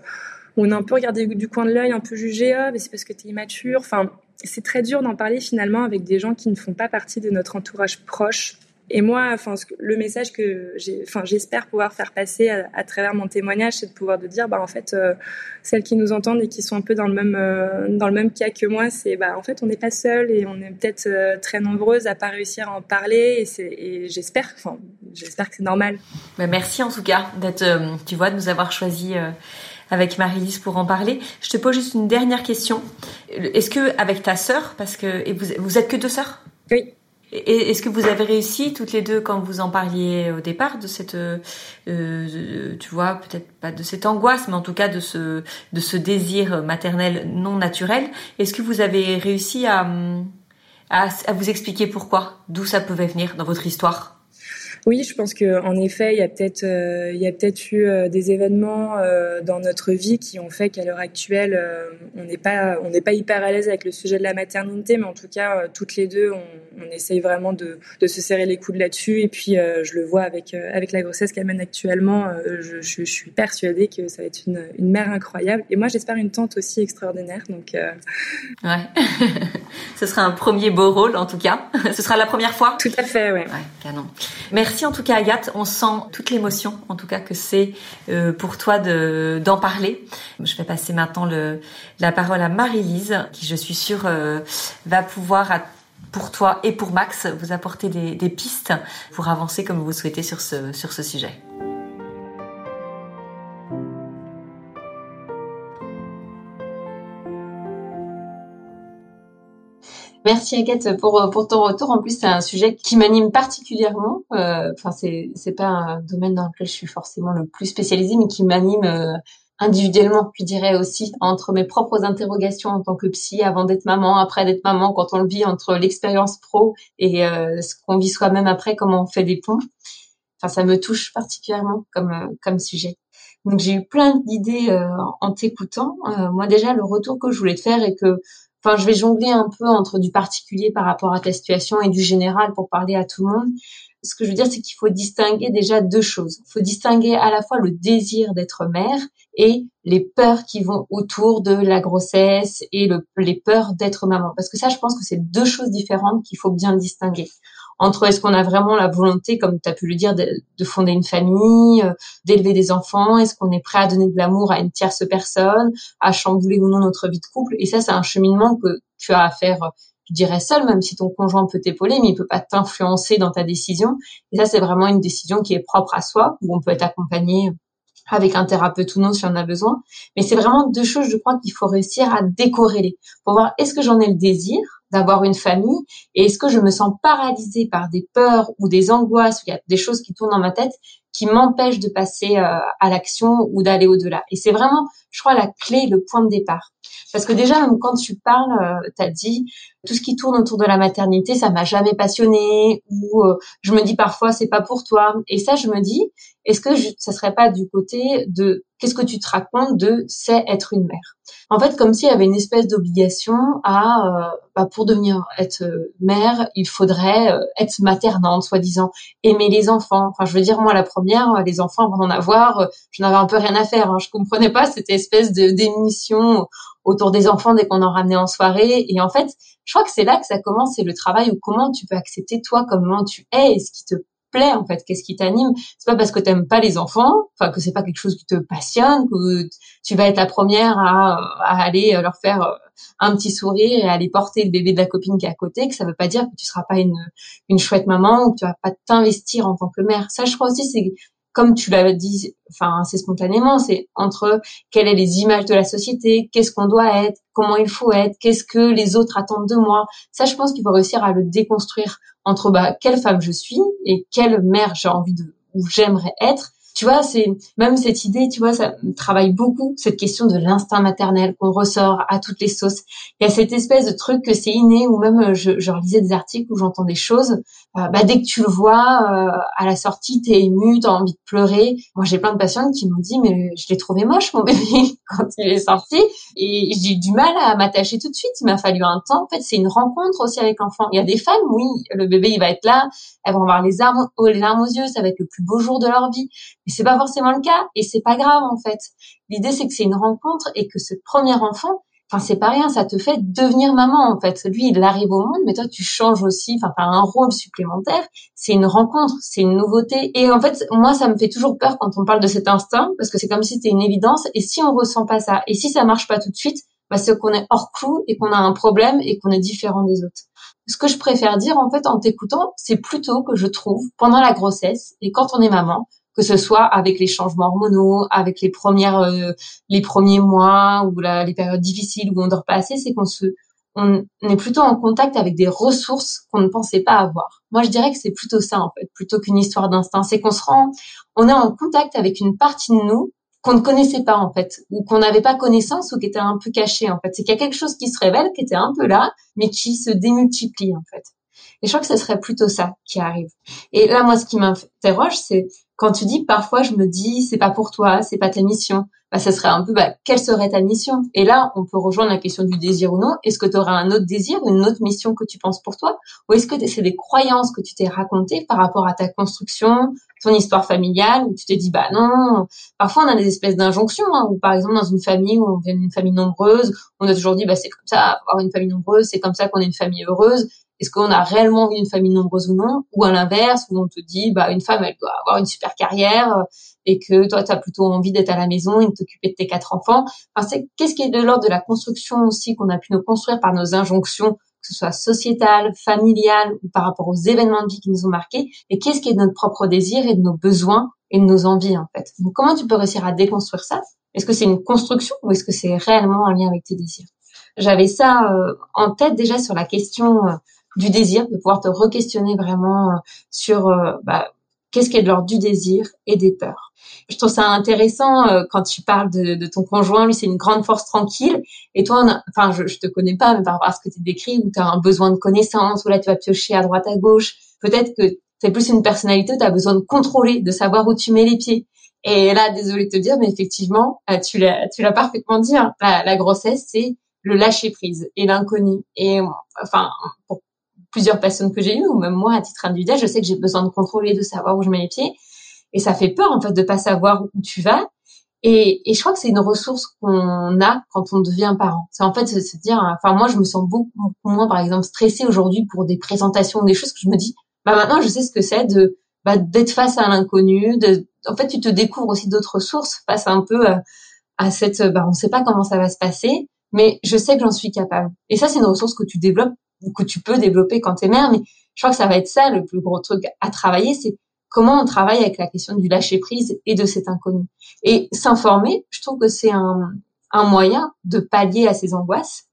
on est un peu regardé du coin de l'œil un peu jugé ah mais c'est parce que tu es immature enfin c'est très dur d'en parler finalement avec des gens qui ne font pas partie de notre entourage proche. Et moi, enfin, le message que j'espère pouvoir faire passer à, travers mon témoignage, c'est de pouvoir de dire, bah, en fait, euh, celles qui nous entendent et qui sont un peu dans le même, euh, dans le même cas que moi, c'est, bah, en fait, on n'est pas seul et on est peut-être euh, très nombreuses à pas réussir à en parler. Et j'espère, enfin, j'espère que c'est normal. Bah, merci en tout cas d'être, tu vois, de nous avoir choisi avec Marie-Lise pour en parler. Je te pose juste une dernière question. Est-ce que avec ta sœur, parce que et vous, vous êtes que deux sœurs? Oui. Est-ce que vous avez réussi toutes les deux quand vous en parliez au départ de cette, euh, tu vois, peut-être pas de cette angoisse, mais en tout cas de ce, de ce désir maternel non naturel? Est-ce que vous avez réussi à, à, à vous expliquer pourquoi, d'où ça pouvait venir dans votre histoire? Oui, je pense que en effet, il y a peut-être euh, il y a peut-être eu euh, des événements euh, dans notre vie qui ont fait qu'à l'heure actuelle, on n'est pas on n'est pas hyper à l'aise avec le sujet de la maternité, mais en tout cas, toutes les deux, on, on essaye vraiment de, de, se serrer les coudes là-dessus. Et puis, je le vois avec avec la grossesse qu'elle mène actuellement, je, je, je, suis persuadée que ça va être une, une mère incroyable. Et moi, j'espère une tante aussi extraordinaire. Donc, ouais, ce sera un premier beau rôle en tout cas. ce sera la première fois. Tout à fait, ouais. Ouais, canon. Merci Merci en tout cas Agathe, on sent toute l'émotion en tout cas que c'est euh, pour toi de d'en parler. Je vais passer maintenant la parole à Marie-Lise qui je suis sûre euh, va pouvoir pour toi et pour Max vous apporter des, des pistes pour avancer comme vous souhaitez sur ce, sur ce sujet. Merci Agathe pour pour ton retour. En plus, c'est un sujet qui m'anime particulièrement. Euh, enfin, c'est c'est pas un domaine dans lequel je suis forcément le plus spécialisée, mais qui m'anime euh, individuellement, je dirais aussi, entre mes propres interrogations en tant que psy, avant d'être maman, après d'être maman, quand on le vit entre l'expérience pro et euh, ce qu'on vit soi-même après, comment on fait des ponts. Enfin, ça me touche particulièrement comme comme sujet. Donc j'ai eu plein d'idées en t'écoutant. moi déjà, le retour que je voulais te faire et que enfin, je vais jongler un peu entre du particulier par rapport à ta situation et du général pour parler à tout le monde. Ce que je veux dire, c'est qu'il faut distinguer déjà deux choses. Il faut distinguer à la fois le désir d'être mère et les peurs qui vont autour de la grossesse et le, les peurs d'être maman. Parce que ça, je pense que c'est deux choses différentes qu'il faut bien distinguer entre est-ce qu'on a vraiment la volonté, comme tu as pu le dire, de, fonder une famille, euh, d'élever des enfants, est-ce qu'on est prêt à donner de l'amour à une tierce personne, à chambouler ou non notre vie de couple? Et ça, c'est un cheminement que tu as à faire, je dirais, seul, même si ton conjoint peut t'épauler, mais il peut pas t'influencer dans ta décision. Et ça, c'est vraiment une décision qui est propre à soi, où on peut être accompagné avec un thérapeute ou non si on a besoin. Mais c'est vraiment deux choses, je crois, qu'il faut réussir à décorréler pour voir est-ce que j'en ai le désir d'avoir une famille et est-ce que je me sens paralysée par des peurs ou des angoisses, il y a des choses qui tournent dans ma tête qui m'empêchent de passer euh, à l'action ou d'aller au-delà? Et c'est vraiment, je crois, la clé, le point de départ. Parce que déjà, même quand tu parles, euh, tu as dit, tout ce qui tourne autour de la maternité, ça m'a jamais passionné ou euh, je me dis parfois, c'est pas pour toi. Et ça, je me dis, est-ce que je, ça serait pas du côté de qu'est-ce que tu te racontes de c'est être une mère En fait, comme s'il y avait une espèce d'obligation à euh, bah, pour devenir être euh, mère, il faudrait euh, être maternante, soi-disant, aimer les enfants. Enfin, je veux dire, moi, la première, les enfants, avant d'en avoir, je n'avais un peu rien à faire. Hein. Je comprenais pas cette espèce de d'émission autour des enfants dès qu'on en ramenait en soirée. Et en fait, je crois que c'est là que ça commence, c'est le travail ou comment tu peux accepter toi comment tu es et ce qui te en fait Qu'est-ce qui t'anime? C'est pas parce que t'aimes pas les enfants, enfin que c'est pas quelque chose qui te passionne que tu vas être la première à, à aller leur faire euh, un petit sourire et aller porter le bébé de la copine qui est à côté, que ça veut pas dire que tu seras pas une, une chouette maman ou que tu vas pas t'investir en tant que mère. Ça, je crois aussi, c'est comme tu l'as dit, enfin assez spontanément, c'est entre quelles sont les images de la société, qu'est-ce qu'on doit être, comment il faut être, qu'est-ce que les autres attendent de moi. Ça, je pense qu'il faut réussir à le déconstruire entre bah quelle femme je suis et quelle mère j'ai envie de ou j'aimerais être tu vois, c'est même cette idée, tu vois, ça travaille beaucoup cette question de l'instinct maternel qu'on ressort à toutes les sauces. Il y a cette espèce de truc que c'est inné, ou même euh, je, je lisais des articles où j'entends des choses. Euh, bah, dès que tu le vois euh, à la sortie, t'es ému, t'as envie de pleurer. Moi, j'ai plein de patients qui m'ont dit, mais je l'ai trouvé moche mon bébé quand il est sorti, et j'ai eu du mal à m'attacher tout de suite. Il m'a fallu un temps. En fait, c'est une rencontre aussi avec l'enfant. Il y a des femmes, oui, le bébé il va être là, elles vont avoir les armes, les larmes aux yeux, ça va être le plus beau jour de leur vie. Mais c'est pas forcément le cas et c'est pas grave en fait. L'idée c'est que c'est une rencontre et que ce premier enfant, enfin c'est pas rien, ça te fait devenir maman en fait. Lui, il arrive au monde, mais toi tu changes aussi, enfin t'as un rôle supplémentaire. C'est une rencontre, c'est une nouveauté. Et en fait, moi ça me fait toujours peur quand on parle de cet instinct parce que c'est comme si c'était une évidence. Et si on ressent pas ça, et si ça marche pas tout de suite, bah, c'est qu'on est hors clou et qu'on a un problème et qu'on est différent des autres. Ce que je préfère dire en fait en t'écoutant, c'est plutôt que je trouve pendant la grossesse et quand on est maman, que ce soit avec les changements hormonaux, avec les premières, euh, les premiers mois ou la, les périodes difficiles où on dort pas assez, c'est qu'on se, on est plutôt en contact avec des ressources qu'on ne pensait pas avoir. Moi, je dirais que c'est plutôt ça en fait, plutôt qu'une histoire d'instinct. C'est qu'on se rend, on est en contact avec une partie de nous qu'on ne connaissait pas en fait, ou qu'on n'avait pas connaissance ou qui était un peu caché en fait. C'est qu'il y a quelque chose qui se révèle, qui était un peu là, mais qui se démultiplie en fait. Et je crois que ce serait plutôt ça qui arrive. Et là, moi, ce qui m'interroge, c'est quand tu dis parfois je me dis c'est pas pour toi, c'est pas ta mission, bah ça serait un peu bah, quelle serait ta mission? Et là, on peut rejoindre la question du désir ou non. Est-ce que tu auras un autre désir, une autre mission que tu penses pour toi? Ou est-ce que c'est des croyances que tu t'es racontées par rapport à ta construction, ton histoire familiale où tu t'es dit bah non, parfois on a des espèces d'injonctions hein, ou par exemple dans une famille où on vient d'une famille nombreuse, on a toujours dit bah c'est comme ça avoir une famille nombreuse, c'est comme ça qu'on est une famille heureuse est-ce qu'on a réellement d'une famille nombreuse ou non? Ou à l'inverse, où on te dit, bah, une femme, elle doit avoir une super carrière euh, et que toi, tu as plutôt envie d'être à la maison et de t'occuper de tes quatre enfants. Enfin, c'est qu'est-ce qui est de l'ordre de la construction aussi qu'on a pu nous construire par nos injonctions, que ce soit sociétales, familiales ou par rapport aux événements de vie qui nous ont marqués, et qu'est-ce qui est de notre propre désir et de nos besoins et de nos envies en fait? Donc, comment tu peux réussir à déconstruire ça? Est-ce que c'est une construction ou est-ce que c'est réellement en lien avec tes désirs? J'avais ça euh, en tête déjà sur la question euh, du désir, de pouvoir te re-questionner vraiment euh, sur euh, bah, qu'est-ce qui est de l'ordre du désir et des peurs. Je trouve ça intéressant euh, quand tu parles de, de, ton conjoint, lui c'est une grande force tranquille, et toi, enfin je, je te connais pas, mais par rapport à ce que tu décris, où tu as un besoin de connaissance, où là tu vas piocher à droite à gauche, peut-être que c'est plus une personnalité, tu as besoin de contrôler, de savoir où tu mets les pieds. Et là, désolé de te dire, mais effectivement, tu l'as, tu l'as parfaitement dit. Hein, la, la, grossesse, c'est le lâcher prise et l'inconnu. Et enfin, plusieurs personnes que j'ai eues, ou même moi à titre individuel, je sais que j'ai besoin de contrôler, de savoir où je mets les pieds. Et ça fait peur en fait de pas savoir où tu vas. Et, et je crois que c'est une ressource qu'on a quand on devient parent. C'est en fait se dire, enfin moi je me sens beaucoup, moins par exemple stressée aujourd'hui pour des présentations, des choses que je me dis, bah maintenant je sais ce que c'est de bah, d'être face à l'inconnu. De, en fait tu te découvres aussi d'autres sources face un peu à, à cette, bah on sait pas comment ça va se passer, mais je sais que j'en suis capable. Et ça c'est une ressource que tu développes que tu peux développer quand tu es mère. Mais je crois que ça va être ça le plus gros truc à travailler, c'est comment on travaille avec la question du lâcher prise et de cet inconnu. Et s'informer, je trouve que c'est un, un moyen de pallier à ces angoisses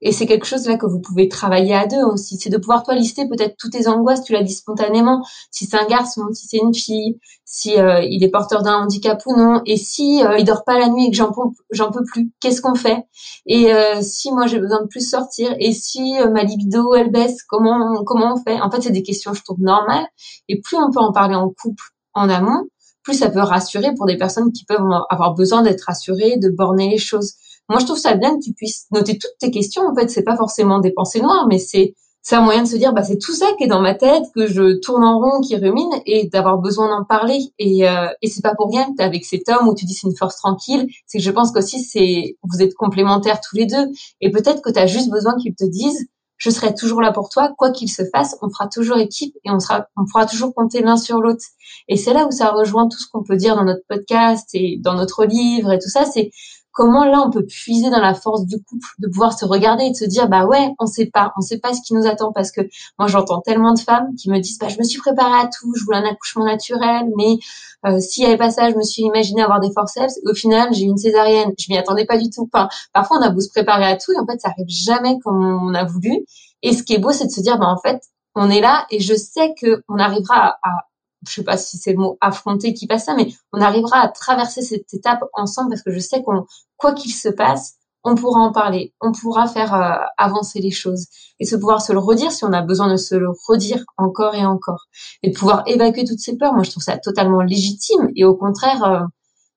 et c'est quelque chose là que vous pouvez travailler à deux aussi. C'est de pouvoir toi lister peut-être toutes tes angoisses, tu l'as dit spontanément, si c'est un garçon, si c'est une fille, si euh, il est porteur d'un handicap ou non, et si euh, il dort pas la nuit et que j'en j'en peux plus, qu'est-ce qu'on fait? Et euh, si moi j'ai besoin de plus sortir, et si euh, ma libido elle baisse, comment comment on fait? En fait, c'est des questions je trouve normales, et plus on peut en parler en couple en amont, plus ça peut rassurer pour des personnes qui peuvent avoir besoin d'être rassurées, de borner les choses. Moi, je trouve ça bien que tu puisses noter toutes tes questions. En fait, c'est pas forcément des pensées noires, mais c'est c'est un moyen de se dire bah c'est tout ça qui est dans ma tête que je tourne en rond qui rumine et d'avoir besoin d'en parler. Et euh, et c'est pas pour rien que tu es avec cet homme où tu dis c'est une force tranquille. C'est que je pense qu'aussi c'est vous êtes complémentaires tous les deux. Et peut-être que tu as juste besoin qu'ils te disent je serai toujours là pour toi. Quoi qu'il se fasse on fera toujours équipe et on sera on pourra toujours compter l'un sur l'autre et c'est là où ça rejoint tout ce qu'on peut dire dans notre podcast et dans notre livre et tout ça c'est comment là on peut puiser dans la force du couple, de pouvoir se regarder et de se dire bah ouais, on sait pas, on sait pas ce qui nous attend parce que moi j'entends tellement de femmes qui me disent bah je me suis préparée à tout, je voulais un accouchement naturel, mais euh, s'il y avait pas ça, je me suis imaginé avoir des forceps. Au final, j'ai une césarienne, je m'y attendais pas du tout. Enfin, parfois on a beau se préparer à tout et en fait ça arrive jamais comme on a voulu. Et ce qui est beau, c'est de se dire bah en fait on est là et je sais que on arrivera à je sais pas si c'est le mot affronter qui passe ça, mais on arrivera à traverser cette étape ensemble parce que je sais qu'on, quoi qu'il se passe, on pourra en parler, on pourra faire euh, avancer les choses et se pouvoir se le redire si on a besoin de se le redire encore et encore et de pouvoir évacuer toutes ces peurs. Moi, je trouve ça totalement légitime et au contraire, euh,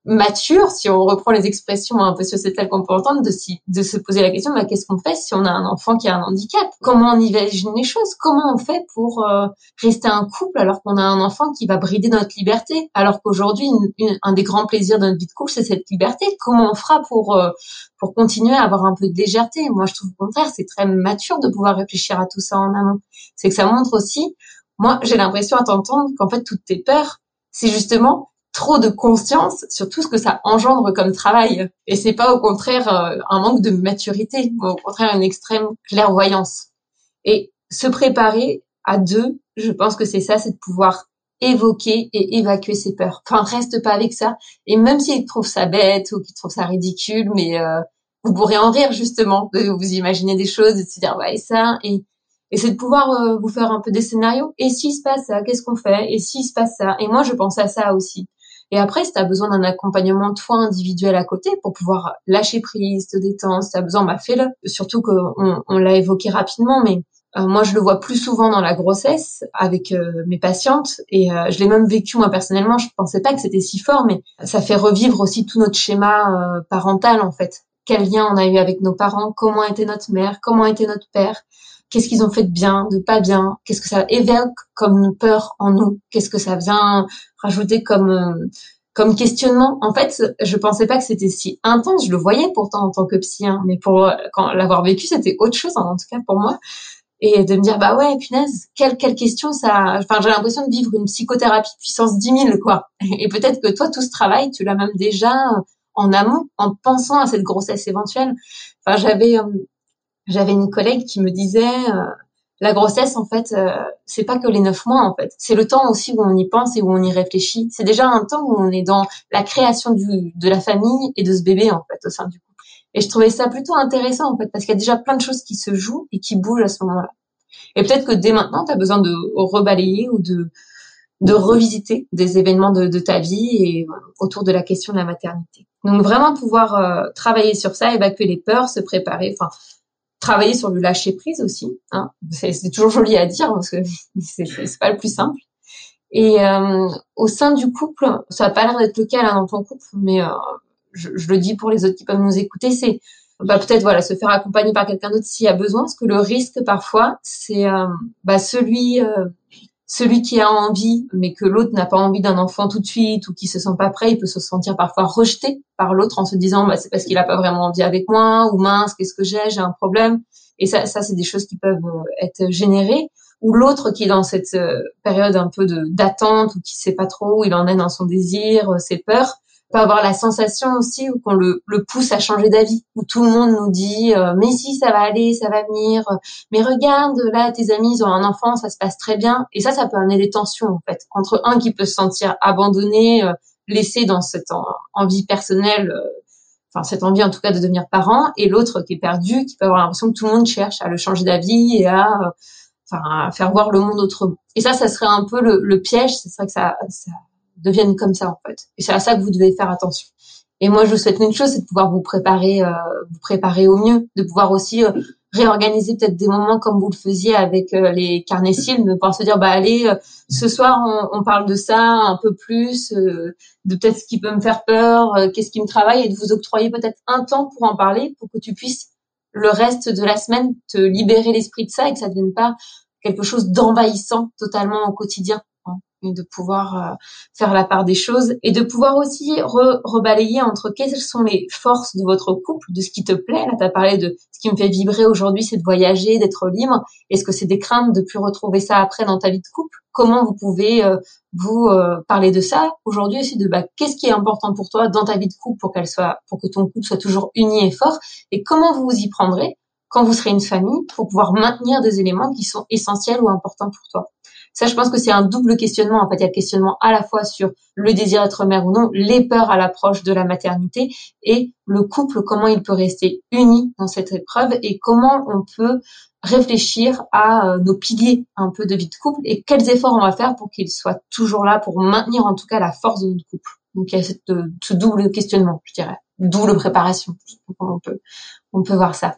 mature, si on reprend les expressions un peu sociétales qu'on peut entendre, de, si, de se poser la question, bah, qu'est-ce qu'on fait si on a un enfant qui a un handicap? Comment on imagine les choses? Comment on fait pour euh, rester un couple alors qu'on a un enfant qui va brider notre liberté? Alors qu'aujourd'hui, un des grands plaisirs de notre vie de couple, c'est cette liberté. Comment on fera pour euh, pour continuer à avoir un peu de légèreté? Moi, je trouve au contraire, c'est très mature de pouvoir réfléchir à tout ça en amont. C'est que ça montre aussi, moi, j'ai l'impression à t'entendre qu'en fait, toutes tes peurs, c'est justement trop de conscience sur tout ce que ça engendre comme travail. Et c'est pas au contraire euh, un manque de maturité, au contraire une extrême clairvoyance. Et se préparer à deux, je pense que c'est ça, c'est de pouvoir évoquer et évacuer ses peurs. Enfin, reste pas avec ça. Et même s'ils trouvent ça bête ou qu'ils trouvent ça ridicule, mais euh, vous pourrez en rire justement, de vous imaginer des choses, de se dire ouais ça, et et c'est de pouvoir euh, vous faire un peu des scénarios. Et s'il se passe ça, qu'est-ce qu'on fait? Et s'il se passe ça? Et moi, je pense à ça aussi. Et après, si tu as besoin d'un accompagnement toi individuel à côté pour pouvoir lâcher prise, te détendre, si tu as besoin, bah fais-le. Surtout qu'on on, l'a évoqué rapidement, mais euh, moi, je le vois plus souvent dans la grossesse avec euh, mes patientes et euh, je l'ai même vécu moi personnellement. Je pensais pas que c'était si fort, mais ça fait revivre aussi tout notre schéma parental en fait. Quel lien on a eu avec nos parents, comment était notre mère, comment était notre père, qu'est-ce qu'ils ont fait de bien, de pas bien, qu'est-ce que ça évoque comme peur en nous, qu'est-ce que ça vient rajouter comme euh, comme questionnement. En fait, je pensais pas que c'était si intense. Je le voyais pourtant en tant que psy, hein, mais pour quand l'avoir vécu, c'était autre chose hein, en tout cas pour moi. Et de me dire bah ouais, punaise, quelle quelle question ça. Enfin, j'ai l'impression de vivre une psychothérapie puissance 10 000 quoi. Et peut-être que toi, tout ce travail, tu l'as même déjà en amont, en pensant à cette grossesse éventuelle. Enfin, j'avais euh, j'avais une collègue qui me disait euh, la grossesse en fait euh, c'est pas que les neuf mois en fait c'est le temps aussi où on y pense et où on y réfléchit c'est déjà un temps où on est dans la création du de la famille et de ce bébé en fait au sein du couple et je trouvais ça plutôt intéressant en fait parce qu'il y a déjà plein de choses qui se jouent et qui bougent à ce moment-là et peut-être que dès maintenant tu as besoin de rebalayer ou de de revisiter des événements de, de ta vie et autour de la question de la maternité. Donc vraiment pouvoir euh, travailler sur ça, évacuer les peurs, se préparer. Enfin, travailler sur le lâcher prise aussi. Hein. C'est toujours joli à dire parce que c'est pas le plus simple. Et euh, au sein du couple, ça n'a pas l'air d'être le cas là dans ton couple, mais euh, je, le dis pour les autres qui peuvent nous écouter, c'est bah, peut-être voilà se faire accompagner par quelqu'un d'autre s'il y a besoin, parce que le risque parfois c'est euh, bah, celui euh, celui qui a envie, mais que l'autre n'a pas envie d'un enfant tout de suite ou qui se sent pas prêt, il peut se sentir parfois rejeté par l'autre en se disant bah, c'est parce qu'il a pas vraiment envie avec moi ou mince qu'est-ce que j'ai j'ai un problème. Et ça ça c'est des choses qui peuvent euh, être générées. Ou l'autre qui est dans cette euh, période un peu d'attente ou qui sait pas trop où il en est dans son désir euh, ses peurs peut avoir la sensation aussi qu'on le, le, pousse à changer d'avis, où tout le monde nous dit euh, mais si ça va aller, ça va venir, mais regarde là tes amis ils ont un enfant, ça se passe très bien, et ça ça peut amener des tensions en fait entre un qui peut se sentir abandonné, euh, laissé dans cette envie personnelle, euh, enfin cette envie en tout cas de devenir parent, et l'autre qui est perdu, qui peut avoir l'impression que tout le monde cherche à le changer d'avis et à enfin à faire voir le monde autrement. Et ça ça serait un peu le, le piège, c'est vrai que ça, ça deviennent comme ça en fait. Et c'est à ça que vous devez faire attention. Et moi, je vous souhaite une chose, c'est de pouvoir vous préparer, euh, vous préparer au mieux, de pouvoir aussi euh, réorganiser peut-être des moments comme vous le faisiez avec euh, les carnets cibles, de pouvoir se dire bah allez, ce soir on, on, parle de ça un peu plus, de peut-être ce qui peut me faire peur, qu'est-ce qui me travaille, et de vous octroyer peut-être un temps pour en parler, pour que tu puisses le reste de la semaine te libérer l'esprit de ça et que ça ne devienne pas quelque chose d'envahissant totalement au quotidien de pouvoir euh, faire la part des choses et de pouvoir aussi rebalayer entre quelles sont les forces de votre couple, de ce qui te plaît. Là, tu as parlé de ce qui me fait vibrer aujourd'hui, c'est de voyager, d'être libre. Est-ce que c'est des craintes de plus retrouver ça après dans ta vie de couple? Comment vous pouvez euh, vous euh, parler de ça aujourd'hui aussi de bah, qu'est-ce qui est important pour toi dans ta vie de couple pour qu'elle soit pour que ton couple soit toujours uni et fort? Et comment vous vous y prendrez quand vous serez une famille pour pouvoir maintenir des éléments qui sont essentiels ou importants pour toi? Ça, je pense que c'est un double questionnement. En fait, il y a le questionnement à la fois sur le désir d'être mère ou non, les peurs à l'approche de la maternité et le couple, comment il peut rester uni dans cette épreuve et comment on peut réfléchir à euh, nos piliers un peu de vie de couple et quels efforts on va faire pour qu'ils soient toujours là pour maintenir en tout cas la force de notre couple. Donc il y a euh, ce double questionnement, je dirais, double préparation. On peut, on peut voir ça.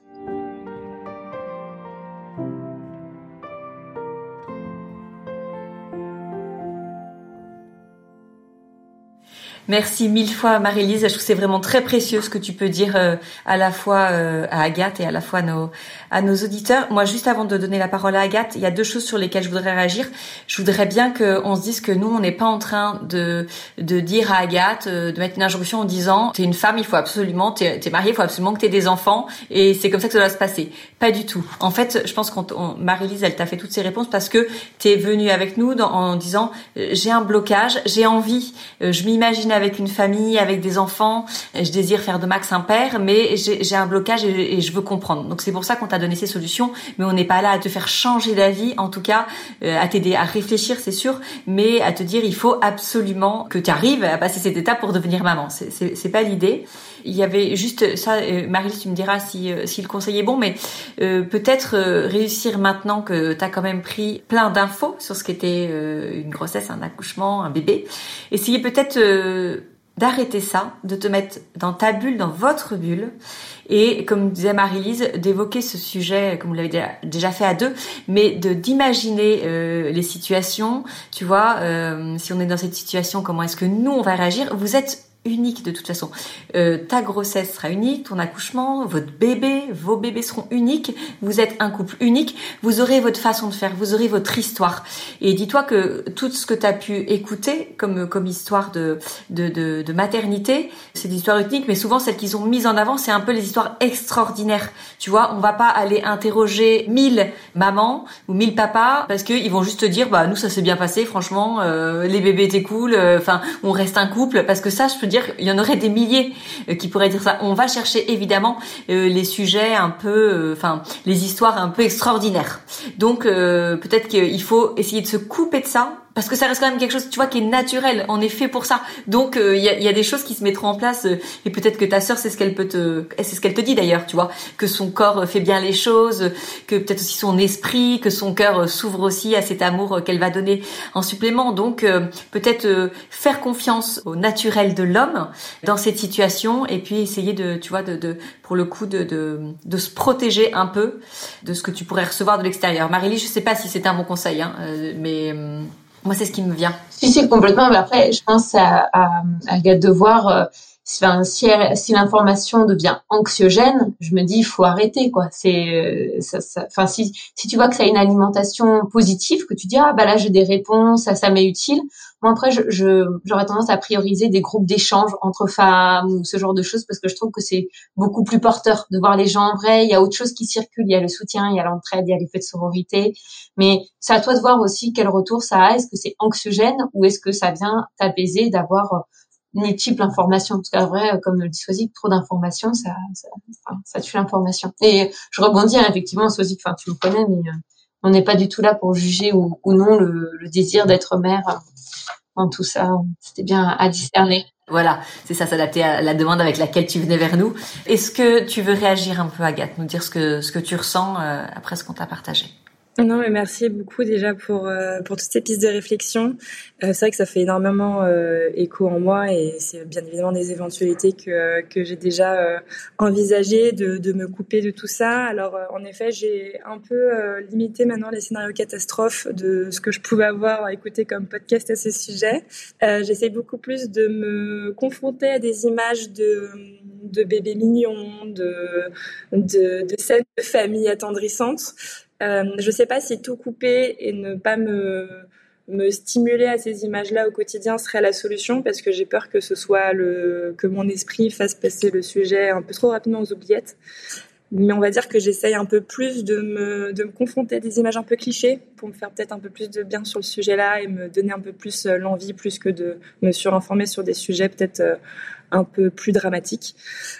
Merci mille fois Marie-Lise. Je trouve que c'est vraiment très précieux ce que tu peux dire euh, à la fois euh, à Agathe et à la fois à nos, à nos auditeurs. Moi, juste avant de donner la parole à Agathe, il y a deux choses sur lesquelles je voudrais réagir. Je voudrais bien qu'on se dise que nous, on n'est pas en train de, de dire à Agathe, euh, de mettre une injonction en disant, t'es une femme, il faut absolument, t'es es mariée, il faut absolument que t'aies des enfants et c'est comme ça que ça doit se passer. Pas du tout. En fait, je pense qu'on Marie-Lise, elle t'a fait toutes ces réponses parce que t'es venue avec nous en disant, j'ai un blocage, j'ai envie, je m'imagine avec une famille, avec des enfants. Je désire faire de Max un père, mais j'ai un blocage et, je veux comprendre. Donc c'est pour ça qu'on t'a donné ces solutions, mais on n'est pas là à te faire changer d'avis, en tout cas euh, à t'aider à réfléchir, c'est sûr, mais à te dire il faut absolument que tu arrives à passer cette étape pour devenir maman. C'est pas l'idée. Il y avait juste ça, euh, Marie, tu me diras si, euh, si le conseil est bon, mais peut-être réussir maintenant que tu as quand même pris plein d'infos sur ce qu'était une grossesse, un accouchement, un bébé. Essayer peut-être d'arrêter ça, de te mettre dans ta bulle, dans votre bulle, et comme disait Marie-Lise, d'évoquer ce sujet, comme vous l'avez déjà fait à deux, mais de d'imaginer euh, les situations, tu vois, euh, si on est dans cette situation, comment est-ce que nous on va réagir? Vous êtes unique de toute façon. Euh, ta grossesse sera unique, ton accouchement, votre bébé, vos bébés seront uniques. Vous êtes un couple unique. Vous aurez votre façon de faire, vous aurez votre histoire. Et dis-toi que tout ce que tu as pu écouter comme comme histoire de de, de, de maternité, c'est des histoires uniques, mais souvent celles qu'ils ont mises en avant, c'est un peu les histoires extraordinaires. Tu vois, on va pas aller interroger mille mamans ou mille papas parce qu'ils vont juste te dire, bah nous ça s'est bien passé, franchement, euh, les bébés étaient cool, euh, enfin on reste un couple parce que ça je peux dire il y en aurait des milliers euh, qui pourraient dire ça. On va chercher évidemment euh, les sujets un peu, euh, enfin les histoires un peu extraordinaires. Donc peut-être qu'il faut essayer de se couper de ça parce que ça reste quand même quelque chose, tu vois, qui est naturel. On est fait pour ça. Donc il y, a, y, a, des choses qui se mettront en place et peut-être que ta sœur, c'est ce qu'elle peut te, c'est ce qu'elle te dit d'ailleurs, tu vois, que son corps fait bien les choses, que peut-être aussi son esprit, que son cœur s'ouvre aussi à cet amour qu'elle va donner en supplément. Donc peut-être faire confiance au naturel de l'homme dans cette situation et puis essayer de, tu vois, de, de pour le coup, de, de, de, se protéger un peu de ce que tu pourrais recevoir de l'extérieur. Marie-Lie, je sais pas si c'est un bon conseil, hein, euh, mais euh, moi, c'est ce qui me vient. Si, si, complètement. Mais après, je pense à, à, à de voir euh, si, si l'information devient anxiogène, je me dis il faut arrêter quoi. C'est ça, ça, enfin si si tu vois que ça a une alimentation positive, que tu dis ah bah là j'ai des réponses, ça ça m'est utile. Moi après je j'aurais tendance à prioriser des groupes d'échange entre femmes ou ce genre de choses parce que je trouve que c'est beaucoup plus porteur de voir les gens en vrai. Il y a autre chose qui circule, il y a le soutien, il y a l'entraide, il y a l'effet de sororité. Mais c'est à toi de voir aussi quel retour ça a. Est-ce que c'est anxiogène ou est-ce que ça vient t'apaiser d'avoir multiples informations? Parce qu'en vrai, comme le dit Swazik, trop d'informations, ça, ça, tue l'information. Et je rebondis, hein, effectivement, enfin, tu le connais, mais euh, on n'est pas du tout là pour juger ou, non le, désir d'être mère. En tout ça, c'était bien à discerner. Voilà, c'est ça, s'adapter à la demande avec laquelle tu venais vers nous. Est-ce que tu veux réagir un peu, Agathe, nous dire ce que, ce que tu ressens euh, après ce qu'on t'a partagé? Non, mais merci beaucoup déjà pour euh, pour toutes ces pistes de réflexion. Euh, c'est vrai que ça fait énormément euh, écho en moi et c'est bien évidemment des éventualités que que j'ai déjà euh, envisagées de de me couper de tout ça. Alors en effet, j'ai un peu limité maintenant les scénarios catastrophes de ce que je pouvais avoir à écouter comme podcast à ce sujet. J'essaie beaucoup plus de me confronter à des images de de bébés mignons, de de, de scènes de famille attendrissantes. Euh, je ne sais pas si tout couper et ne pas me, stimuler à ces images-là au quotidien serait la solution parce que j'ai peur que ce soit que mon esprit fasse passer le sujet un peu trop rapidement aux oubliettes. Mais on va dire que j'essaye un peu plus de me, de me confronter à des images un peu clichés pour me faire peut-être un peu plus de bien sur le sujet-là et me donner un peu plus euh, l'envie plus que de me surinformer sur des sujets peut-être euh, un peu plus dramatique.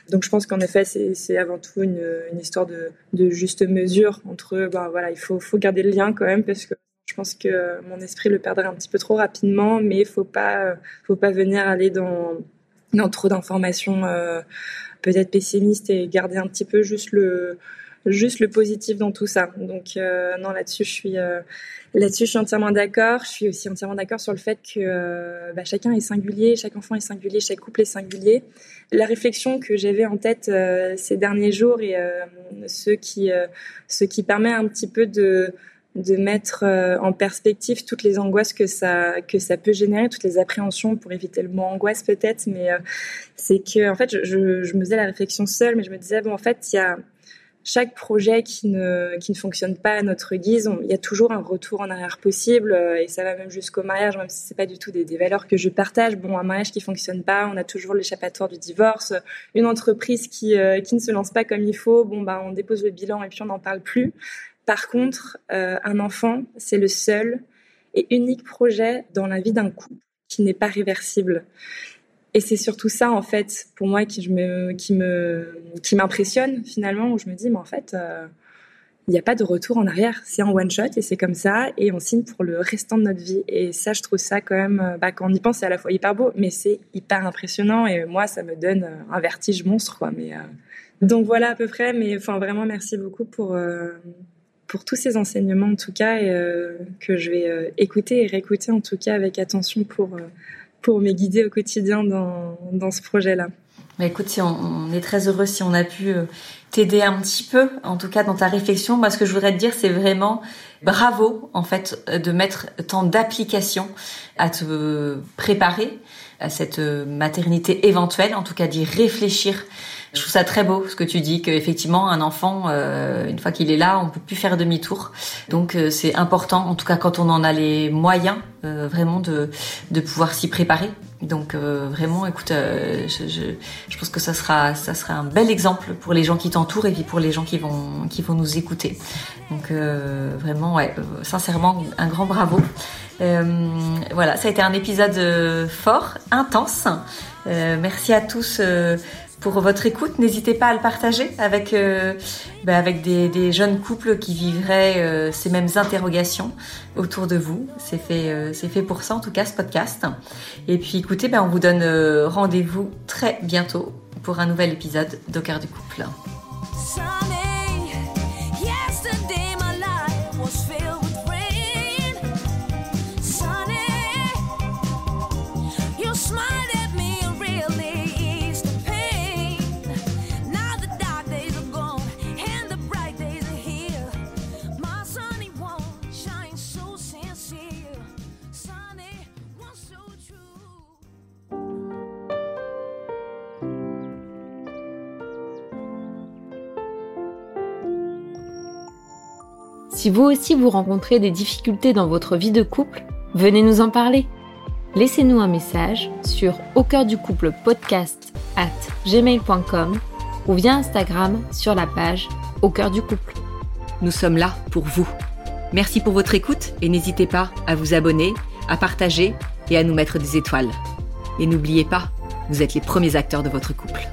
Donc je pense qu'en effet, c'est avant tout une, histoire de, de, juste mesure entre, ben voilà, il faut, faut garder le lien quand même parce que je pense que mon esprit le perdrait un petit peu trop rapidement, mais il faut pas, faut pas venir aller dans, dans trop d'informations euh, peut-être pessimistes et garder un petit peu juste le, juste le positif dans tout ça. Donc euh, non, là-dessus, je suis euh, là-dessus, je suis entièrement d'accord. Je suis aussi entièrement d'accord sur le fait que euh, bah, chacun est singulier, chaque enfant est singulier, chaque couple est singulier. La réflexion que j'avais en tête ces derniers jours et ce qui ce qui permet un petit peu de de mettre euh, en perspective toutes les angoisses que ça que ça peut générer, toutes les appréhensions pour éviter le mot angoisse peut-être, mais euh, c'est que en fait je, me faisais la réflexion seule, mais je me disais bon en fait il y a chaque projet qui ne, qui ne fonctionne pas à notre guise, il y a toujours un retour en arrière possible euh, et ça va même jusqu'au mariage, même si c'est pas du tout des, valeurs que je partage. Bon, un mariage qui fonctionne pas, on a toujours l'échappatoire du divorce. Une entreprise qui, qui ne se lance pas comme il faut, bon, bah, on dépose le bilan et puis on n'en parle plus. Par contre, euh, un enfant, c'est le seul et unique projet dans la vie d'un couple qui n'est pas réversible. Et c'est surtout ça, en fait, pour moi, qui, je me, qui me, qui m'impressionne finalement, où je me dis, mais en fait, euh, il n'y a pas de retour en arrière. C'est un one shot et c'est comme ça, et on signe pour le restant de notre vie. Et ça, je trouve ça quand même, euh, bah, quand on y pense, c'est à la fois hyper beau, mais c'est hyper impressionnant. Et moi, ça me donne un vertige monstre, quoi. Mais euh... donc voilà à peu près. Mais enfin, vraiment, merci beaucoup pour euh, pour tous ces enseignements en tout cas, et euh, que je vais écouter et réécouter en tout cas avec attention pour pour me guider au quotidien dans, dans ce projet-là. Bah écoute, si on, on, est très heureux si on a pu euh, t'aider un petit peu, en tout cas dans ta réflexion. Moi, ce que je voudrais te dire, c'est vraiment bravo, en fait, de mettre tant d'application à te préparer à cette maternité éventuelle, en tout cas d'y réfléchir. Je trouve ça très beau ce que tu dis qu'effectivement un enfant, euh, une fois qu'il est là, on peut plus faire demi-tour. Donc euh, c'est important, en tout cas quand on en a les moyens, euh, vraiment de de pouvoir s'y préparer. Donc euh, vraiment, écoute, euh, je, je, je, pense que ça sera ça sera un bel exemple pour les gens qui t'entourent et puis pour les gens qui vont qui vont nous écouter. Donc vraiment, ouais, sincèrement, un grand bravo. voilà, ça a été un épisode fort, intense. merci à tous pour votre écoute. N'hésitez pas à le partager avec euh, bah, avec des, jeunes couples qui vivraient euh, ces mêmes interrogations autour de vous. C'est fait euh, fait pour ça en tout cas ce podcast. Et puis écoutez, bah, on vous donne rendez-vous très bientôt pour un nouvel épisode d'Au cœur du couple. Si vous aussi vous rencontrez des difficultés dans votre vie de couple, venez nous en parler. Laissez-nous un message sur au cœur du couple podcast at gmail.com ou via Instagram sur la page au cœur du couple. Nous sommes là pour vous. Merci pour votre écoute et n'hésitez pas à vous abonner, à partager et à nous mettre des étoiles. Et n'oubliez pas, vous êtes les premiers acteurs de votre couple.